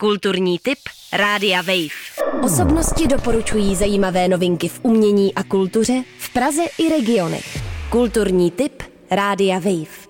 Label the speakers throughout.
Speaker 1: Kulturní tip Rádia Wave.
Speaker 2: Osobnosti doporučují zajímavé novinky v umění a kultuře v Praze i regionech. Kulturní tip Rádia Wave.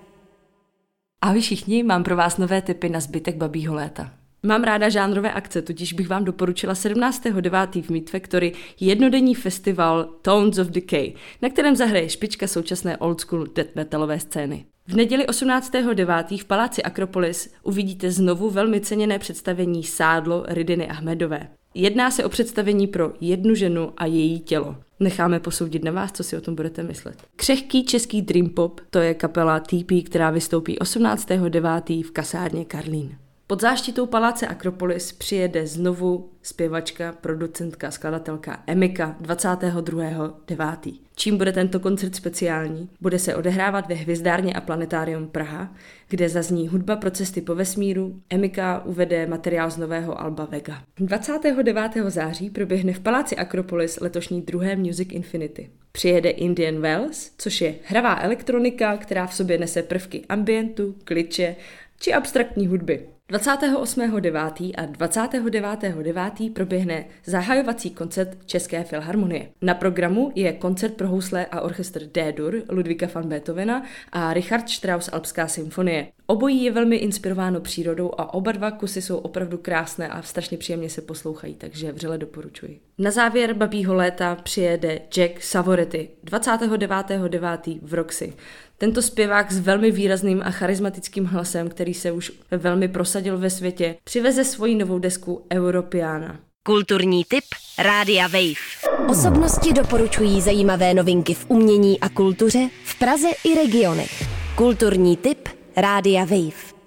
Speaker 3: Ahoj všichni, mám pro vás nové tipy na zbytek babího léta. Mám ráda žánrové akce, totiž bych vám doporučila 17.9. v Meet Factory jednodenní festival Tones of Decay, na kterém zahraje špička současné old school death metalové scény. V neděli 18.9. v Paláci Akropolis uvidíte znovu velmi ceněné představení Sádlo Ridiny Ahmedové. Jedná se o představení pro jednu ženu a její tělo. Necháme posoudit na vás, co si o tom budete myslet. Křehký český Dream Pop, to je kapela TP, která vystoupí 18.9. v kasárně Karlín. Pod záštitou paláce Akropolis přijede znovu zpěvačka, producentka, skladatelka Emika 22.9. Čím bude tento koncert speciální? Bude se odehrávat ve Hvězdárně a Planetárium Praha, kde zazní hudba pro cesty po vesmíru. Emika uvede materiál z nového Alba Vega. 29. září proběhne v paláci Akropolis letošní druhé Music Infinity. Přijede Indian Wells, což je hravá elektronika, která v sobě nese prvky ambientu, kliče či abstraktní hudby. 28.9. a 29.9. proběhne zahajovací koncert České filharmonie. Na programu je koncert pro housle a orchestr D-dur Ludvíka van Beethovena a Richard Strauss Alpská symfonie. Obojí je velmi inspirováno přírodou a oba dva kusy jsou opravdu krásné a strašně příjemně se poslouchají, takže vřele doporučuji. Na závěr babího léta přijede Jack Savoretti 29.9. v Roxy. Tento zpěvák s velmi výrazným a charismatickým hlasem, který se už velmi prosadil ve světě, přiveze svoji novou desku Europiana.
Speaker 1: Kulturní tip Rádia Wave.
Speaker 2: Osobnosti doporučují zajímavé novinky v umění a kultuře v Praze i regionech. Kulturní tip Rádia Wave.